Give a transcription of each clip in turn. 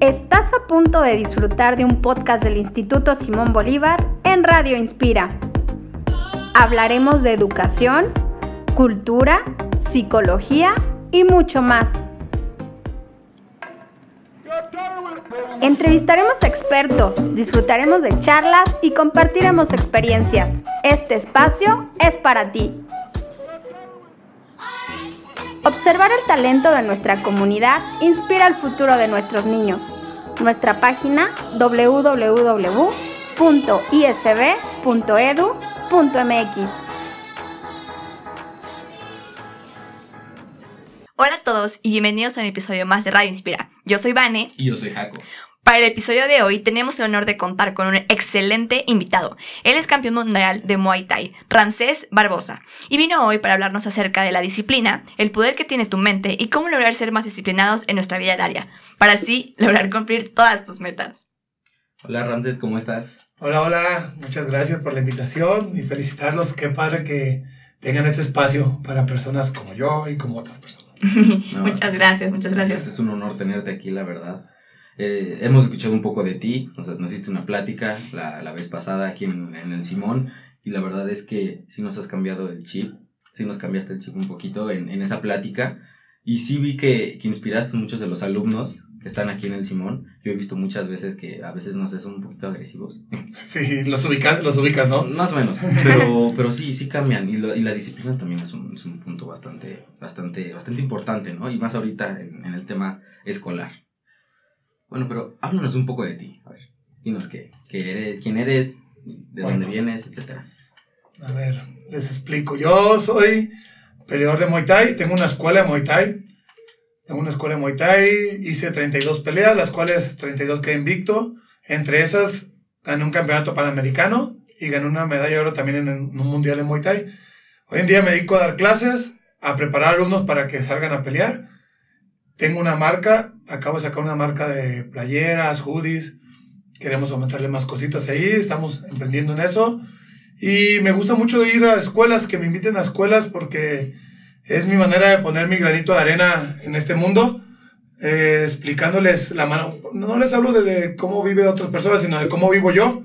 Estás a punto de disfrutar de un podcast del Instituto Simón Bolívar en Radio Inspira. Hablaremos de educación, cultura, psicología y mucho más. Entrevistaremos expertos, disfrutaremos de charlas y compartiremos experiencias. Este espacio es para ti. Observar el talento de nuestra comunidad inspira el futuro de nuestros niños. Nuestra página www.isb.edu.mx. Hola a todos y bienvenidos a un episodio más de Radio Inspira. Yo soy Vane. Y yo soy Jaco. Para el episodio de hoy tenemos el honor de contar con un excelente invitado. Él es campeón mundial de Muay Thai, Ramsés Barbosa, y vino hoy para hablarnos acerca de la disciplina, el poder que tiene tu mente y cómo lograr ser más disciplinados en nuestra vida diaria, para así lograr cumplir todas tus metas. Hola Ramsés, ¿cómo estás? Hola, hola, muchas gracias por la invitación y felicitarlos. Qué padre que tengan este espacio para personas como yo y como otras personas. muchas gracias, muchas gracias. Es un honor tenerte aquí, la verdad. Eh, hemos escuchado un poco de ti, o sea, nos hiciste una plática la, la vez pasada aquí en, en, el Simón y la verdad es que sí nos has cambiado el chip, sí nos cambiaste el chip un poquito en, en esa plática y sí vi que, que inspiraste a muchos de los alumnos que están aquí en el Simón. Yo he visto muchas veces que a veces, no sé, son un poquito agresivos. Sí, los ubicas, los ubicas ¿no? Más o menos, pero, pero sí, sí cambian. Y, lo, y la disciplina también es un, es un, punto bastante, bastante, bastante importante, ¿no? Y más ahorita en, en el tema escolar. Bueno, pero háblanos un poco de ti. A ver, dinos qué, qué eres, quién eres, de bueno, dónde vienes, etcétera. A ver, les explico. Yo soy peleador de Muay Thai, tengo una escuela de Muay Thai. Tengo una escuela de Muay Thai, hice 32 peleas, las cuales 32 quedé invicto. Entre esas, gané un campeonato panamericano y gané una medalla de oro también en un mundial de Muay Thai. Hoy en día me dedico a dar clases, a preparar alumnos para que salgan a pelear. Tengo una marca, acabo de sacar una marca de playeras, hoodies. Queremos aumentarle más cositas ahí, estamos emprendiendo en eso. Y me gusta mucho ir a escuelas, que me inviten a escuelas porque es mi manera de poner mi granito de arena en este mundo, eh, explicándoles la mano. No les hablo de, de, cómo vive otras personas, sino de cómo vivo yo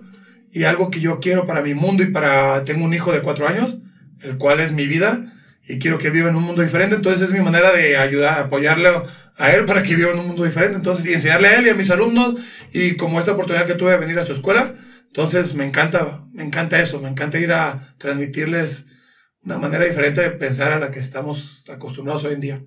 y algo que yo quiero para mi mundo y para. Tengo un hijo de cuatro años, el cual es mi vida y quiero que viva en un mundo diferente. Entonces es mi manera de ayudar, apoyarle a él para que viva en un mundo diferente. Entonces, y enseñarle a él y a mis alumnos y como esta oportunidad que tuve de venir a su escuela. Entonces me encanta, me encanta eso, me encanta ir a transmitirles una manera diferente de pensar a la que estamos acostumbrados hoy en día.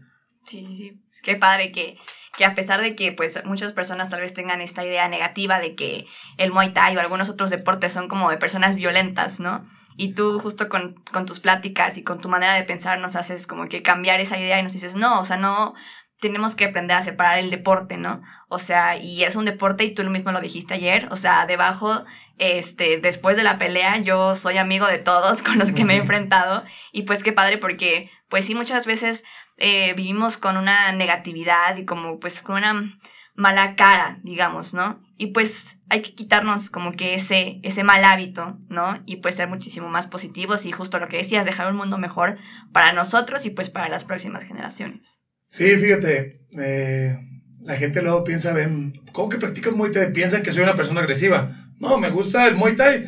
Sí, sí, sí. Es que padre que, que a pesar de que pues muchas personas tal vez tengan esta idea negativa de que el Muay Thai o algunos otros deportes son como de personas violentas, ¿no? Y tú justo con, con tus pláticas y con tu manera de pensar nos haces como que cambiar esa idea y nos dices, no, o sea, no, tenemos que aprender a separar el deporte, ¿no? O sea, y es un deporte y tú lo mismo lo dijiste ayer, o sea, debajo, este, después de la pelea, yo soy amigo de todos con los que me he enfrentado y pues qué padre porque, pues sí, muchas veces eh, vivimos con una negatividad y como pues con una mala cara, digamos, ¿no? Y pues hay que quitarnos como que ese, ese mal hábito, ¿no? Y pues ser muchísimo más positivos y justo lo que decías, dejar un mundo mejor para nosotros y pues para las próximas generaciones. Sí, fíjate, eh, la gente luego piensa, ven, ¿cómo que practicas Muay Thai? Piensan que soy una persona agresiva. No, me gusta el Muay Thai.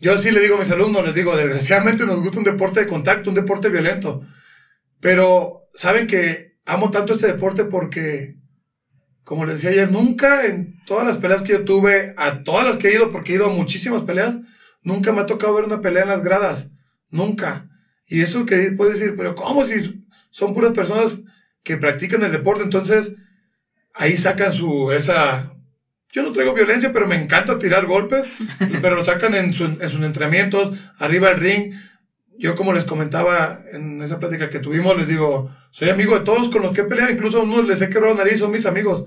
Yo sí le digo a mis alumnos, les digo, desgraciadamente nos gusta un deporte de contacto, un deporte violento. Pero, ¿saben que amo tanto este deporte porque, como les decía ayer, nunca en todas las peleas que yo tuve, a todas las que he ido, porque he ido a muchísimas peleas, nunca me ha tocado ver una pelea en las gradas. Nunca. Y eso que puedes decir, pero ¿cómo si son puras personas que practican el deporte, entonces ahí sacan su, esa, yo no traigo violencia, pero me encanta tirar golpes, pero lo sacan en, su, en, sus entrenamientos, arriba del ring. Yo como les comentaba en esa plática que tuvimos, les digo, soy amigo de todos con los que he peleado, incluso a unos les he quebrado la nariz, son mis amigos.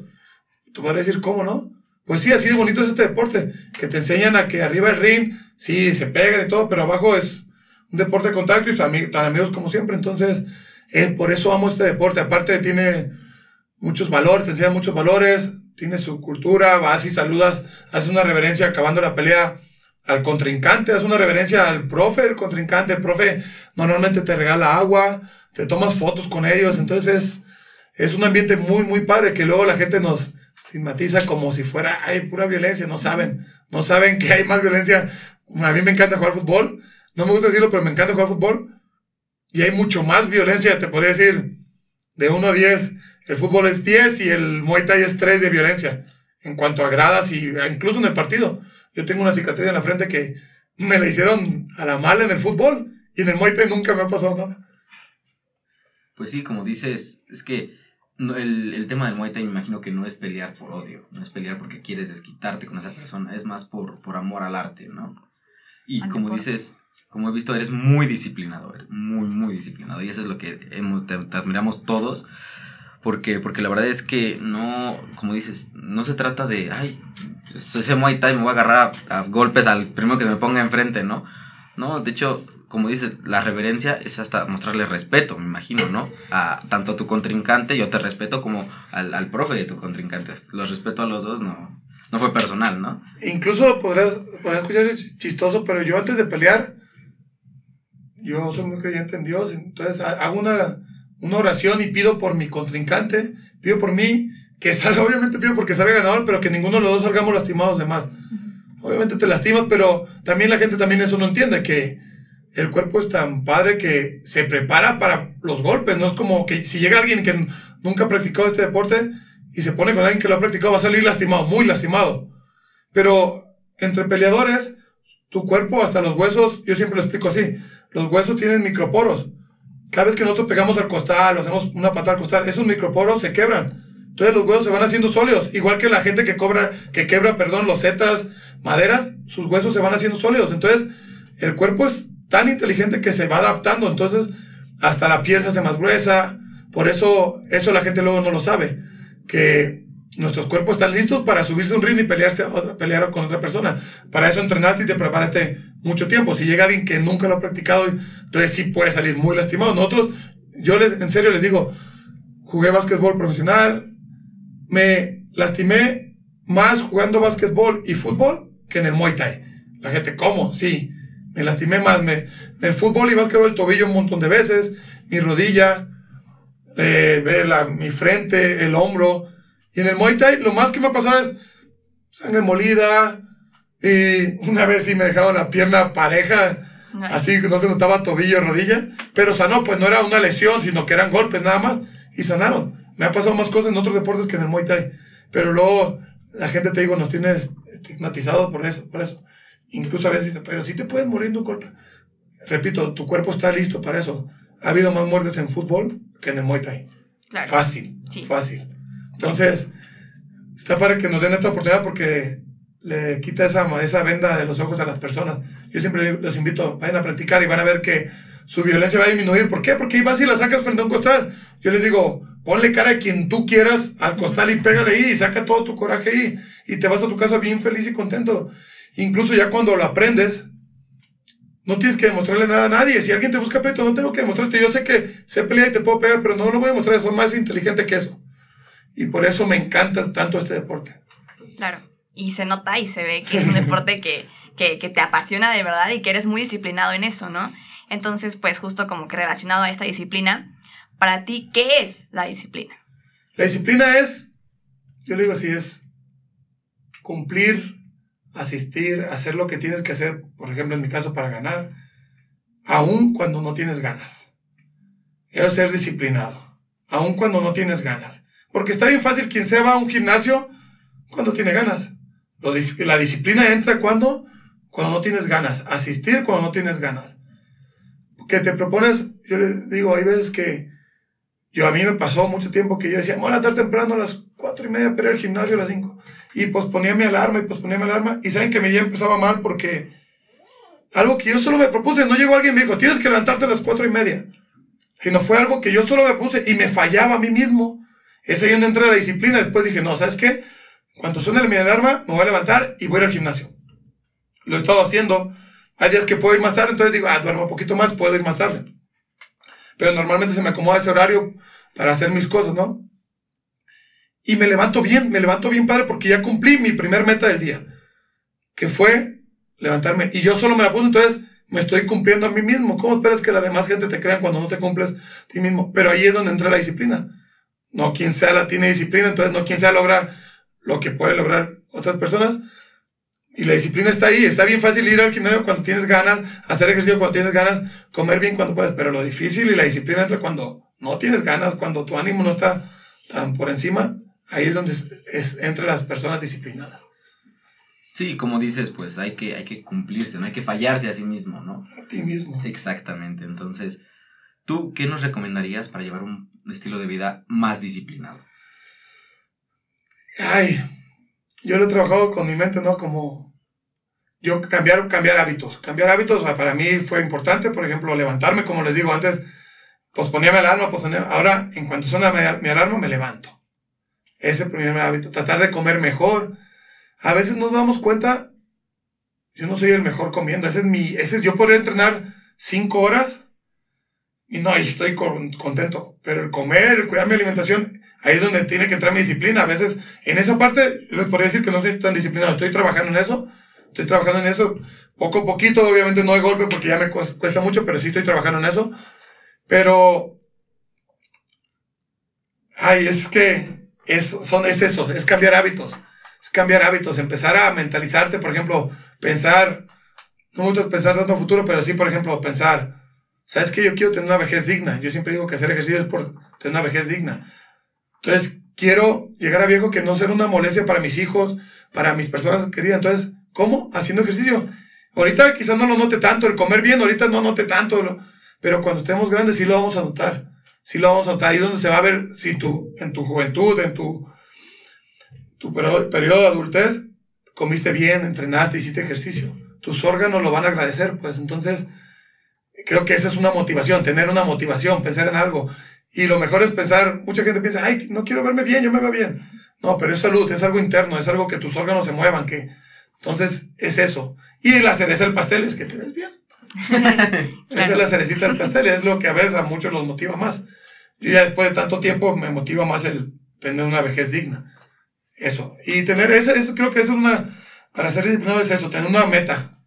Tú podrías decir, ¿cómo no? Pues sí, así de bonito es este deporte, que te enseñan a que arriba del ring, sí, se pegan y todo, pero abajo es un deporte de contacto y tan amigos como siempre, entonces es por eso amo este deporte. Aparte tiene muchos valores, te enseña muchos valores, tiene su cultura, vas y saludas, haces una reverencia acabando la pelea al contrincante, haces una reverencia al profe, el contrincante, el profe normalmente te regala agua, te tomas fotos con ellos, entonces es, es un ambiente muy, muy padre que luego la gente nos, estigmatiza como si fuera, hay pura violencia, no saben, no saben que hay más violencia. A mí me encanta jugar fútbol, no me gusta decirlo, pero me encanta jugar fútbol. Y hay mucho más violencia, te podría decir, de 1 a 10. El fútbol es 10 y el Muay Thai es 3 de violencia. En cuanto a gradas y incluso en el partido. Yo tengo una cicatriz en la frente que me la hicieron a la mala en el fútbol y en el Muay Thai nunca me ha pasado nada. Pues sí, como dices, es que el, el, tema del Muay Thai me imagino que no es pelear por odio, no es pelear porque quieres desquitarte con esa persona, es más por, por amor al arte, ¿no? Y como dices, como he visto, eres muy disciplinado, muy, muy disciplinado. Y eso es lo que hemos, te, admiramos todos. Porque, porque la verdad es que no, como dices, no se trata de, ay, ese Muay Thai me voy a agarrar a, a golpes al primero que se me ponga enfrente, ¿no? No, de hecho, como dices, la reverencia es hasta mostrarle respeto, me imagino, ¿no? A tanto a tu contrincante, yo te respeto como al, al profe de tu contrincante. Los respeto a los dos, no, no fue personal, ¿no? Incluso podrás, podrás escuchar chistoso, pero yo antes de pelear, yo soy muy creyente en Dios, entonces hago una, una oración y pido por mi contrincante, pido por mí, que salga, obviamente pido porque salga ganador, pero que ninguno de los dos salgamos lastimados de más. Obviamente te lastimas, pero también la gente también eso no entiende, que el cuerpo es tan padre que se prepara para los golpes. No es como que si llega alguien que nunca ha practicado este deporte y se pone con alguien que lo ha practicado, va a salir lastimado, muy lastimado. Pero entre peleadores, tu cuerpo, hasta los huesos, yo siempre lo explico así, los huesos tienen microporos. Cada vez que nosotros pegamos al costal hacemos una patada al costal, esos microporos se quebran. Entonces los huesos se van haciendo sólidos. Igual que la gente que cobra, que quebra, perdón, losetas, maderas, sus huesos se van haciendo sólidos. Entonces, el cuerpo es tan inteligente que se va adaptando, entonces hasta la piel se hace más gruesa, por eso, eso la gente luego no lo sabe, que nuestros cuerpos están listos para subirse un ring y pelearse, pelear con otra persona. Para eso entrenaste y te preparaste mucho tiempo. Si llega alguien que nunca lo ha practicado, entonces sí puede salir muy lastimado. Nosotros, yo les, en serio les digo, jugué básquetbol profesional, me lastimé más jugando básquetbol y fútbol que en el Muay Thai. La gente, ¿cómo? Sí me lastimé más. Me, en fútbol a quebrar el tobillo un montón de veces, mi rodilla, eh, la, mi frente, el hombro. Y en el Muay Thai lo más que me ha pasado es sangre molida. Y una vez sí me dejaron la pierna pareja, así que no se notaba tobillo, rodilla. Pero sanó, pues no era una lesión, sino que eran golpes nada más. Y sanaron. Me ha pasado más cosas en otros deportes que en el Muay Thai. Pero luego la gente, te digo, nos tiene estigmatizado por eso, por eso. Incluso a veces, pero si te puedes morir de un golpe. Repito, tu cuerpo está listo para eso. Ha habido más muertes en fútbol que en el Muay Thai. Fácil, fácil. Entonces, está para que nos den esta oportunidad porque le quita esa, esa venda de los ojos a las personas. Yo siempre los invito, vayan a practicar y van a ver que su violencia va a disminuir. ¿Por qué? Porque vas y la sacas frente a un costal. Yo les digo, ponle cara a quien tú quieras al costal y pégale ahí y saca todo tu coraje ahí. Y te vas a tu casa bien feliz y contento. Incluso ya cuando lo aprendes, no tienes que demostrarle nada a nadie. Si alguien te busca pleito, no tengo que demostrarte. Yo sé que sé pelear y te puedo pegar, pero no lo voy a demostrar. Soy más inteligente que eso. Y por eso me encanta tanto este deporte. Claro. Y se nota y se ve que es un deporte que, que, que te apasiona de verdad y que eres muy disciplinado en eso, ¿no? Entonces, pues justo como que relacionado a esta disciplina, para ti, ¿qué es la disciplina? La disciplina es, yo le digo así, es cumplir asistir, hacer lo que tienes que hacer, por ejemplo, en mi caso, para ganar, aun cuando no tienes ganas. Es ser disciplinado, aun cuando no tienes ganas. Porque está bien fácil quien se va a un gimnasio cuando tiene ganas. La disciplina entra cuando, cuando no tienes ganas. Asistir cuando no tienes ganas. Que te propones, yo les digo, hay veces que yo a mí me pasó mucho tiempo que yo decía, voy a estar temprano a las cuatro y media para ir al gimnasio a las cinco y posponía mi alarma y posponía mi alarma. Y saben que mi día empezaba mal porque algo que yo solo me propuse, no llegó alguien y me dijo, tienes que levantarte a las cuatro y media. Y no fue algo que yo solo me puse y me fallaba a mí mismo. Ese ahí donde entré la disciplina. Después dije, no, ¿sabes qué? Cuando suene mi alarma, me voy a levantar y voy al gimnasio. Lo he estado haciendo. Hay días que puedo ir más tarde, entonces digo, ah, duermo un poquito más, puedo ir más tarde. Pero normalmente se me acomoda ese horario para hacer mis cosas, ¿no? y me levanto bien, me levanto bien padre porque ya cumplí mi primer meta del día, que fue levantarme. Y yo solo me la puse, entonces me estoy cumpliendo a mí mismo. ¿Cómo esperas que la demás gente te crea cuando no te cumples a ti mismo? Pero ahí es donde entra la disciplina. No quien sea la tiene disciplina, entonces no quien sea logra lo que pueden lograr otras personas. Y la disciplina está ahí, está bien fácil ir al gimnasio cuando tienes ganas, hacer ejercicio cuando tienes ganas, comer bien cuando puedes, pero lo difícil y la disciplina entra cuando no tienes ganas, cuando tu ánimo no está tan por encima, ahí es donde es, entre las personas disciplinadas. Sí, como dices, pues hay que, hay que cumplirse, no hay que fallarse a sí mismo, ¿no? A ti mismo. Exactamente, entonces, ¿tú qué nos recomendarías para llevar un estilo de vida más disciplinado? Ay, yo lo he trabajado con mi mente, ¿no? Como yo cambiar, cambiar hábitos. Cambiar hábitos para mí fue importante, por ejemplo, levantarme, como les digo antes, posponía mi alarma, posponía, ahora en cuanto suena mi, alarma me levanto. Ese es el primer hábito. Tratar de comer mejor. A veces nos damos cuenta, yo no soy el mejor comiendo, ese es mi, ese es, yo podría entrenar cinco horas y no, ahí estoy contento, pero el comer, el cuidar mi alimentación, Ahí es donde tiene que entrar mi disciplina. A veces, en esa parte, les podría decir que no soy tan disciplinado. Estoy trabajando en eso. Estoy trabajando en eso. Poco a poquito, obviamente no de golpe porque ya me cuesta mucho, pero sí estoy trabajando en eso. Pero, ay, es que es, son, es eso, es cambiar hábitos. Es cambiar hábitos, empezar a mentalizarte, por ejemplo, pensar, no mucho pensar tanto futuro, pero sí, por ejemplo, pensar, ¿sabes qué? Yo quiero tener una vejez digna. Yo siempre digo que hacer ejercicio es por tener una vejez digna. Entonces, quiero llegar a viejo que no sea una molestia para mis hijos, para mis personas queridas. Entonces, ¿cómo? Haciendo ejercicio. Ahorita quizás no lo note tanto, el comer bien ahorita no note tanto, pero cuando estemos grandes sí lo vamos a notar. Sí lo vamos a notar. Ahí es donde se va a ver si tú, en tu juventud, en tu, tu periodo, periodo de adultez, comiste bien, entrenaste, hiciste ejercicio. Tus órganos lo van a agradecer, pues entonces creo que esa es una motivación, tener una motivación, pensar en algo. Y lo mejor es pensar, mucha gente piensa, ay, no quiero verme bien, yo me veo bien. No, pero es salud, es algo interno, es algo que tus órganos se muevan, que entonces es eso. Y la cereza del pastel es que te ves bien. Esa es la cerecita del pastel, es lo que a veces a muchos los motiva más. Yo ya después de tanto tiempo me motiva más el tener una vejez digna. Eso. Y tener eso, eso creo que es una, para ser disciplinado es eso, tener una meta.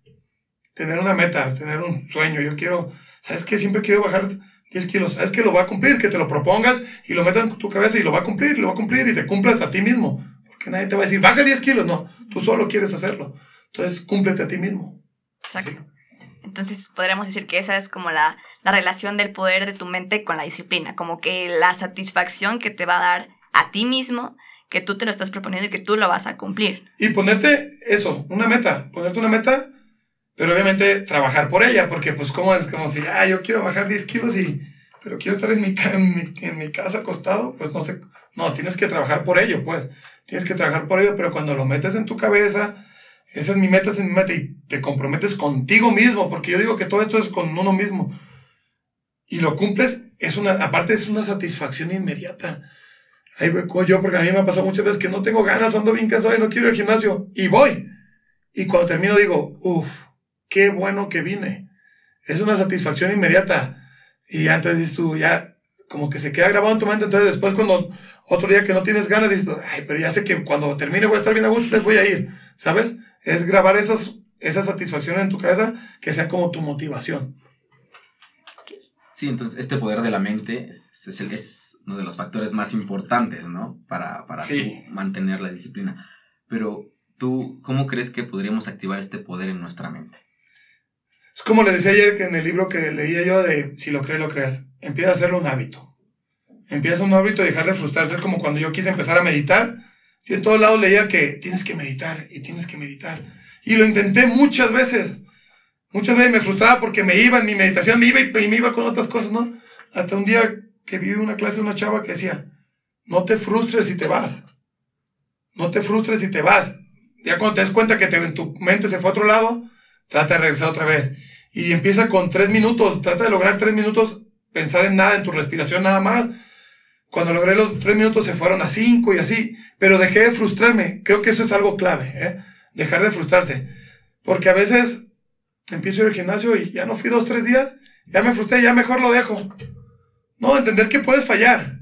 Tener una meta, tener un sueño. Yo quiero, ¿sabes qué? Siempre quiero bajar 10 kilos, sabes que lo va a cumplir, que te lo propongas y lo metas en tu cabeza y lo va a cumplir, lo va a cumplir y te cumplas a ti mismo. Porque nadie te va a decir, baja 10 kilos, no, tú solo quieres hacerlo. Entonces, cúmplete a ti mismo. Exacto. Entonces, podríamos decir que esa es como la, la relación del poder de tu mente con la disciplina, como que la satisfacción que te va a dar a ti mismo, que tú te lo estás proponiendo y que tú lo vas a cumplir. Y ponerte eso, una meta, ponerte una meta pero obviamente trabajar por ella, porque pues como es como si, ah, yo quiero bajar 10 kilos y, pero quiero estar en mi, en mi, en mi casa acostado, pues no sé, no, tienes que trabajar por ello, pues, tienes que trabajar por ello, pero cuando lo metes en tu cabeza, esa es mi meta, esa es mi meta, y te comprometes contigo mismo, porque yo digo que todo esto es con uno mismo, y lo cumples, es una, aparte es una satisfacción inmediata. Ahí voy yo, porque a mí me ha pasado muchas veces que no tengo ganas, ando bien cansado y no quiero ir al gimnasio, y voy. Y cuando termino digo, uff, qué bueno que vine. Es una satisfacción inmediata. Y ya entonces dices tú, ya como que se queda grabado en tu mente. Entonces después cuando otro día que no tienes ganas, dices, ay, pero ya sé que cuando termine voy a estar bien a gusto, voy a ir. ¿Sabes? Es grabar esas, esas satisfacciones en tu cabeza que sean como tu motivación. Sí, entonces este poder de la mente es, es, uno de los factores más importantes, ¿no? Para, para mantener la disciplina. Pero tú, ¿cómo crees que podríamos activar este poder en nuestra mente? Es como le decía ayer que en el libro que leía yo de Si lo crees, lo creas. Empieza a hacerlo un hábito. Empieza un hábito y dejar de frustrarte. Es como cuando yo quise empezar a meditar. Yo en todos lados leía que tienes que meditar y tienes que meditar. Y lo intenté muchas veces. Muchas veces me frustraba porque me iba en mi meditación, me iba y, me iba con otras cosas, ¿no? Hasta un día que vi una clase de una chava que decía, no te frustres si te vas. No te frustres si te vas. Ya cuando te das cuenta que en tu mente se fue a otro lado, trata de regresar otra vez. Y empieza con tres minutos, trata de lograr tres minutos, pensar en nada, en tu respiración nada más. Cuando logré los tres minutos se fueron a cinco y así, pero dejé de frustrarme. Creo que eso es algo clave, ¿eh? dejar de frustrarse. Porque a veces empiezo al gimnasio y ya no fui dos, tres días, ya me frustré, ya mejor lo dejo. No, entender que puedes fallar,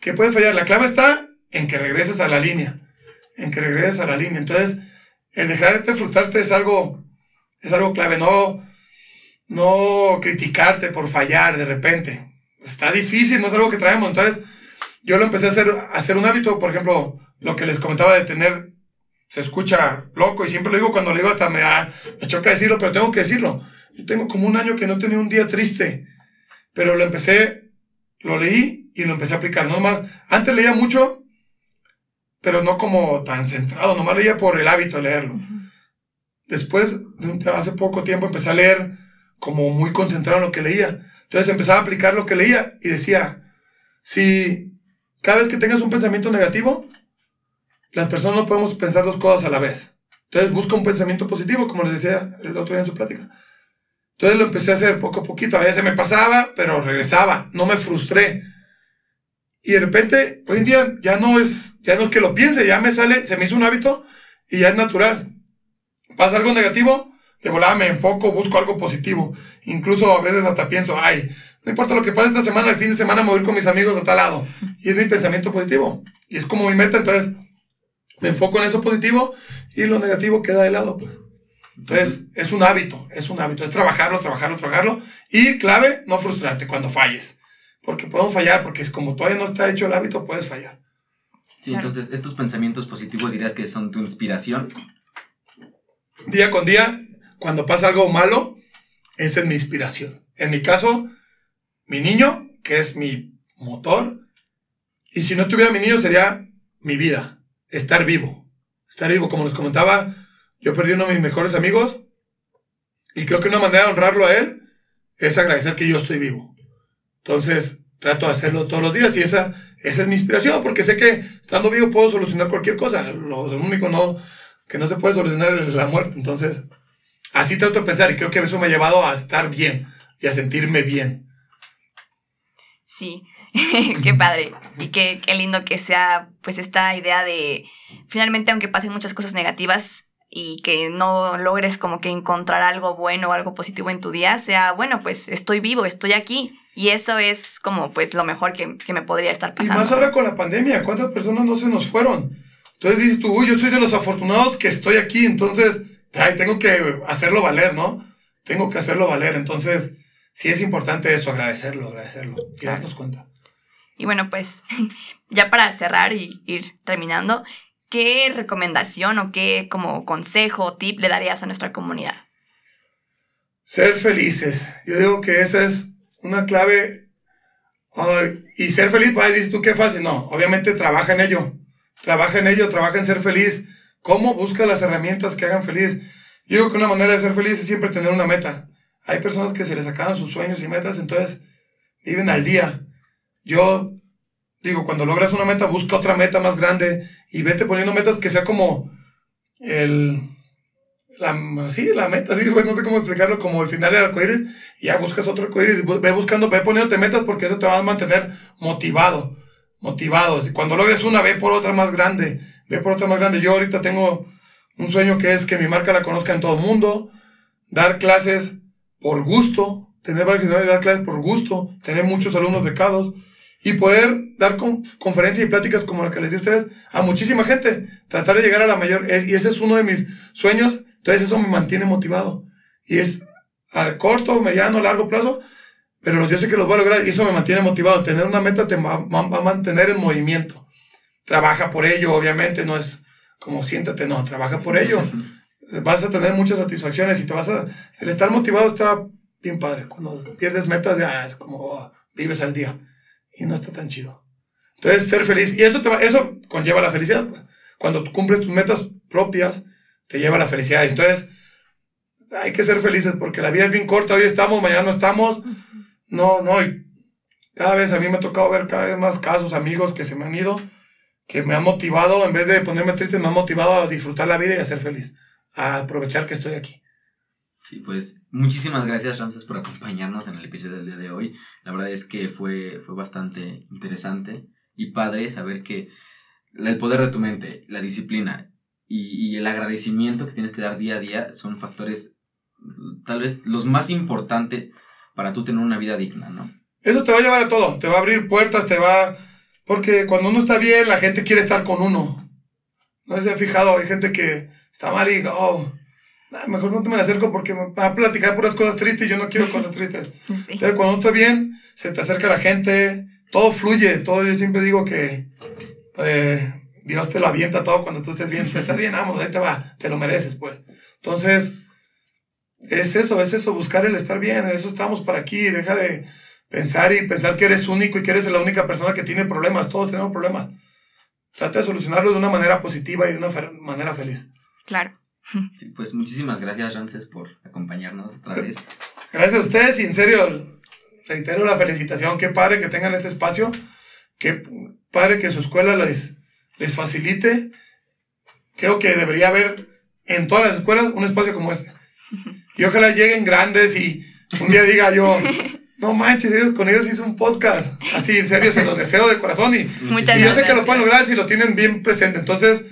que puedes fallar. La clave está en que regreses a la línea, en que regreses a la línea. Entonces, el dejarte de frustrarte es algo es algo clave, no, no criticarte por fallar de repente. Está difícil, no es algo que traemos. Entonces, yo lo empecé a hacer, a hacer un hábito, por ejemplo, lo que les comentaba de tener, se escucha loco y siempre lo digo cuando le digo hasta me, me choca decirlo, pero tengo que decirlo. Yo tengo como un año que no tenía un día triste, pero lo empecé, lo leí y lo empecé a aplicar. No más, antes leía mucho, pero no como tan centrado, nomás leía por el hábito de leerlo. Después, hace poco tiempo, empecé a leer como muy concentrado en lo que leía. Entonces empezaba a aplicar lo que leía y decía, si cada vez que tengas un pensamiento negativo, las personas no podemos pensar dos cosas a la vez. Entonces busca un pensamiento positivo, como les decía el otro día en su plática. Entonces lo empecé a hacer poco a poquito. A veces me pasaba, pero regresaba. No me frustré. Y de repente, hoy en día ya no es, ya no es que lo piense, ya me sale, se me hizo un hábito y ya es natural. Pasa algo negativo, de volada me enfoco, busco algo positivo. Incluso a veces hasta pienso, ay, no importa lo que pase esta semana, el fin de semana me voy con mis amigos a tal lado. Y es mi pensamiento positivo. Y es como mi meta, entonces me enfoco en eso positivo y lo negativo queda de lado, pues. Entonces, es un hábito, es un hábito, es trabajarlo, trabajarlo, trabajarlo. Y clave, no frustrarte cuando falles. Porque podemos fallar, porque es como todavía no está hecho el hábito, puedes fallar. Sí, entonces, estos pensamientos positivos dirías que son tu inspiración. Día con día, cuando pasa algo malo, esa es mi inspiración. En mi caso, mi niño, que es mi motor. Y si no tuviera mi niño, sería mi vida estar vivo. Estar vivo, como les comentaba, yo perdí uno de mis mejores amigos y creo que una manera de honrarlo a él es agradecer que yo estoy vivo. Entonces, trato de hacerlo todos los días y esa, esa es mi inspiración, porque sé que estando vivo puedo solucionar cualquier cosa. Lo, único no, que no se puede solucionar es la muerte. Entonces, así trato de pensar y creo que eso me ha llevado a estar bien y a sentirme bien. Sí, qué padre. Y qué, qué lindo que sea pues esta idea de, finalmente, aunque pasen muchas cosas negativas, y que no logres como que encontrar algo bueno o algo positivo en tu día, sea, bueno, pues estoy vivo, estoy aquí. Y eso es como pues lo mejor que, que me podría estar pasando. Y más ahora con la pandemia, ¿cuántas personas no se nos fueron? Entonces dices tú, uy, yo soy de los afortunados que estoy aquí, entonces, ay, tengo que hacerlo valer, ¿no? Tengo que hacerlo valer, entonces, sí es importante eso, agradecerlo, agradecerlo y darnos cuenta. Y bueno, pues ya para cerrar y ir terminando, ¿qué recomendación o qué como consejo o tip le darías a nuestra comunidad? Ser felices. Yo digo que esa es una clave. y ser feliz, pues dices tú qué fácil. No, obviamente trabaja en ello. Trabaja en ello, trabaja en ser feliz. ¿Cómo? Busca las herramientas que hagan feliz. Yo digo que una manera de ser feliz es siempre tener una meta. Hay personas que se les acaban sus sueños y metas, entonces viven al día. Yo digo, cuando logras una meta, busca otra meta más grande y vete poniendo metas que sea como el, la, sí, la meta, sí, no sé cómo explicarlo, como el final del arcoíris, y ya buscas otro arcoíris, ve buscando, ve poniéndote metas porque eso te va a mantener motivado, motivado. Y cuando logres una, ve por otra más grande, ve por otra más grande. Yo ahorita tengo un sueño que es que mi marca la conozca en todo el mundo, dar clases por gusto, tener varias dar clases por gusto, tener muchos alumnos becados, y poder dar conferencias y pláticas como la que les di a ustedes a muchísima gente, tratar de llegar a la mayor, y ese es uno de mis sueños, entonces eso me mantiene motivado, y es a corto, mediano, largo plazo, pero yo sé que los voy a lograr y eso me mantiene motivado, tener una meta te va, a mantener en movimiento, trabaja por ello, obviamente, no es como siéntate, no, trabaja por ello, vas a tener muchas satisfacciones y te vas a, el estar motivado está bien padre, cuando pierdes metas ya es como oh, vives al día y no está tan chido. Entonces, ser feliz, y eso, te va, eso conlleva la felicidad. Pues. Cuando cumples tus metas propias, te lleva a la felicidad. Entonces, hay que ser felices porque la vida es bien corta. Hoy estamos, mañana no estamos. No, no. Y cada vez a mí me ha tocado ver cada vez más casos, amigos que se me han ido, que me han motivado, en vez de ponerme triste, me han motivado a disfrutar la vida y a ser feliz, a aprovechar que estoy aquí. Sí, pues muchísimas gracias Ramses por acompañarnos en el episodio del día de hoy. La verdad es que fue, fue bastante interesante y padre saber que el poder de tu mente, la disciplina y, el agradecimiento que tienes que dar día a día son factores tal vez los más importantes para tú tener una vida digna, ¿no? Eso te va a llevar a todo, te va a abrir puertas, te va... Porque cuando uno está bien, la gente quiere estar con uno. ¿No se ha fijado? Hay gente que está mal y, oh, mejor no te me acerco porque me va a platicar puras cosas tristes y yo no quiero cosas tristes. Entonces, cuando está bien, se te acerca la gente, todo fluye, todo, yo siempre digo que eh, Dios te lo avienta todo cuando tú estés bien. Tú estás bien, vamos, ahí te va, te lo mereces, pues. Entonces, es eso, es eso, buscar el estar bien, eso estamos para aquí, deja de pensar y pensar que eres único y que eres la única persona que tiene problemas, todos tenemos problemas. Trata de solucionarlo de una manera positiva y de una manera feliz. Claro. pues muchísimas gracias, Ramses, por acompañarnos otra vez. Gracias a ustedes y en serio, reitero la felicitación. Qué padre que tengan este espacio. Qué padre que su escuela les, les facilite. Creo que debería haber en todas las escuelas un espacio como este. Y ojalá lleguen grandes y un día diga yo, no manches, ellos, con ellos hice un podcast. Así, en serio, se los deseo de corazón. Y, Muchas y yo sé que lo pueden lograr si lo tienen bien presente. Entonces,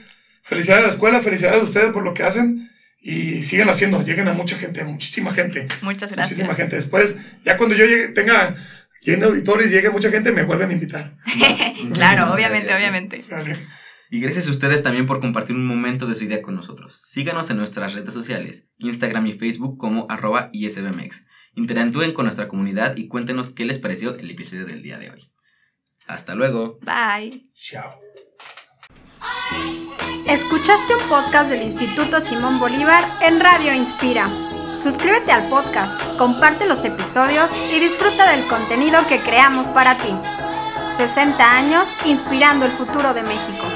felicidades a la escuela, felicidades a ustedes por lo que hacen. Y siguen haciendo, lleguen a mucha gente, muchísima gente. Muchas gracias. Muchísima gente. Después, ya cuando yo llegue, tenga lleno auditores y llegue mucha gente, me vuelven a invitar. claro, obviamente, obviamente. Y gracias a ustedes también por compartir un momento de su idea con nosotros. Síganos en nuestras redes sociales, Instagram y Facebook como arroba ISBMX. Interactúen con nuestra comunidad y cuéntenos qué les pareció el episodio del día de hoy. Hasta luego. Bye. Chao. Escuchaste un podcast del Instituto Simón Bolívar en Radio Inspira. Suscríbete al podcast, comparte los episodios y disfruta del contenido que creamos para ti. 60 años inspirando el futuro de México.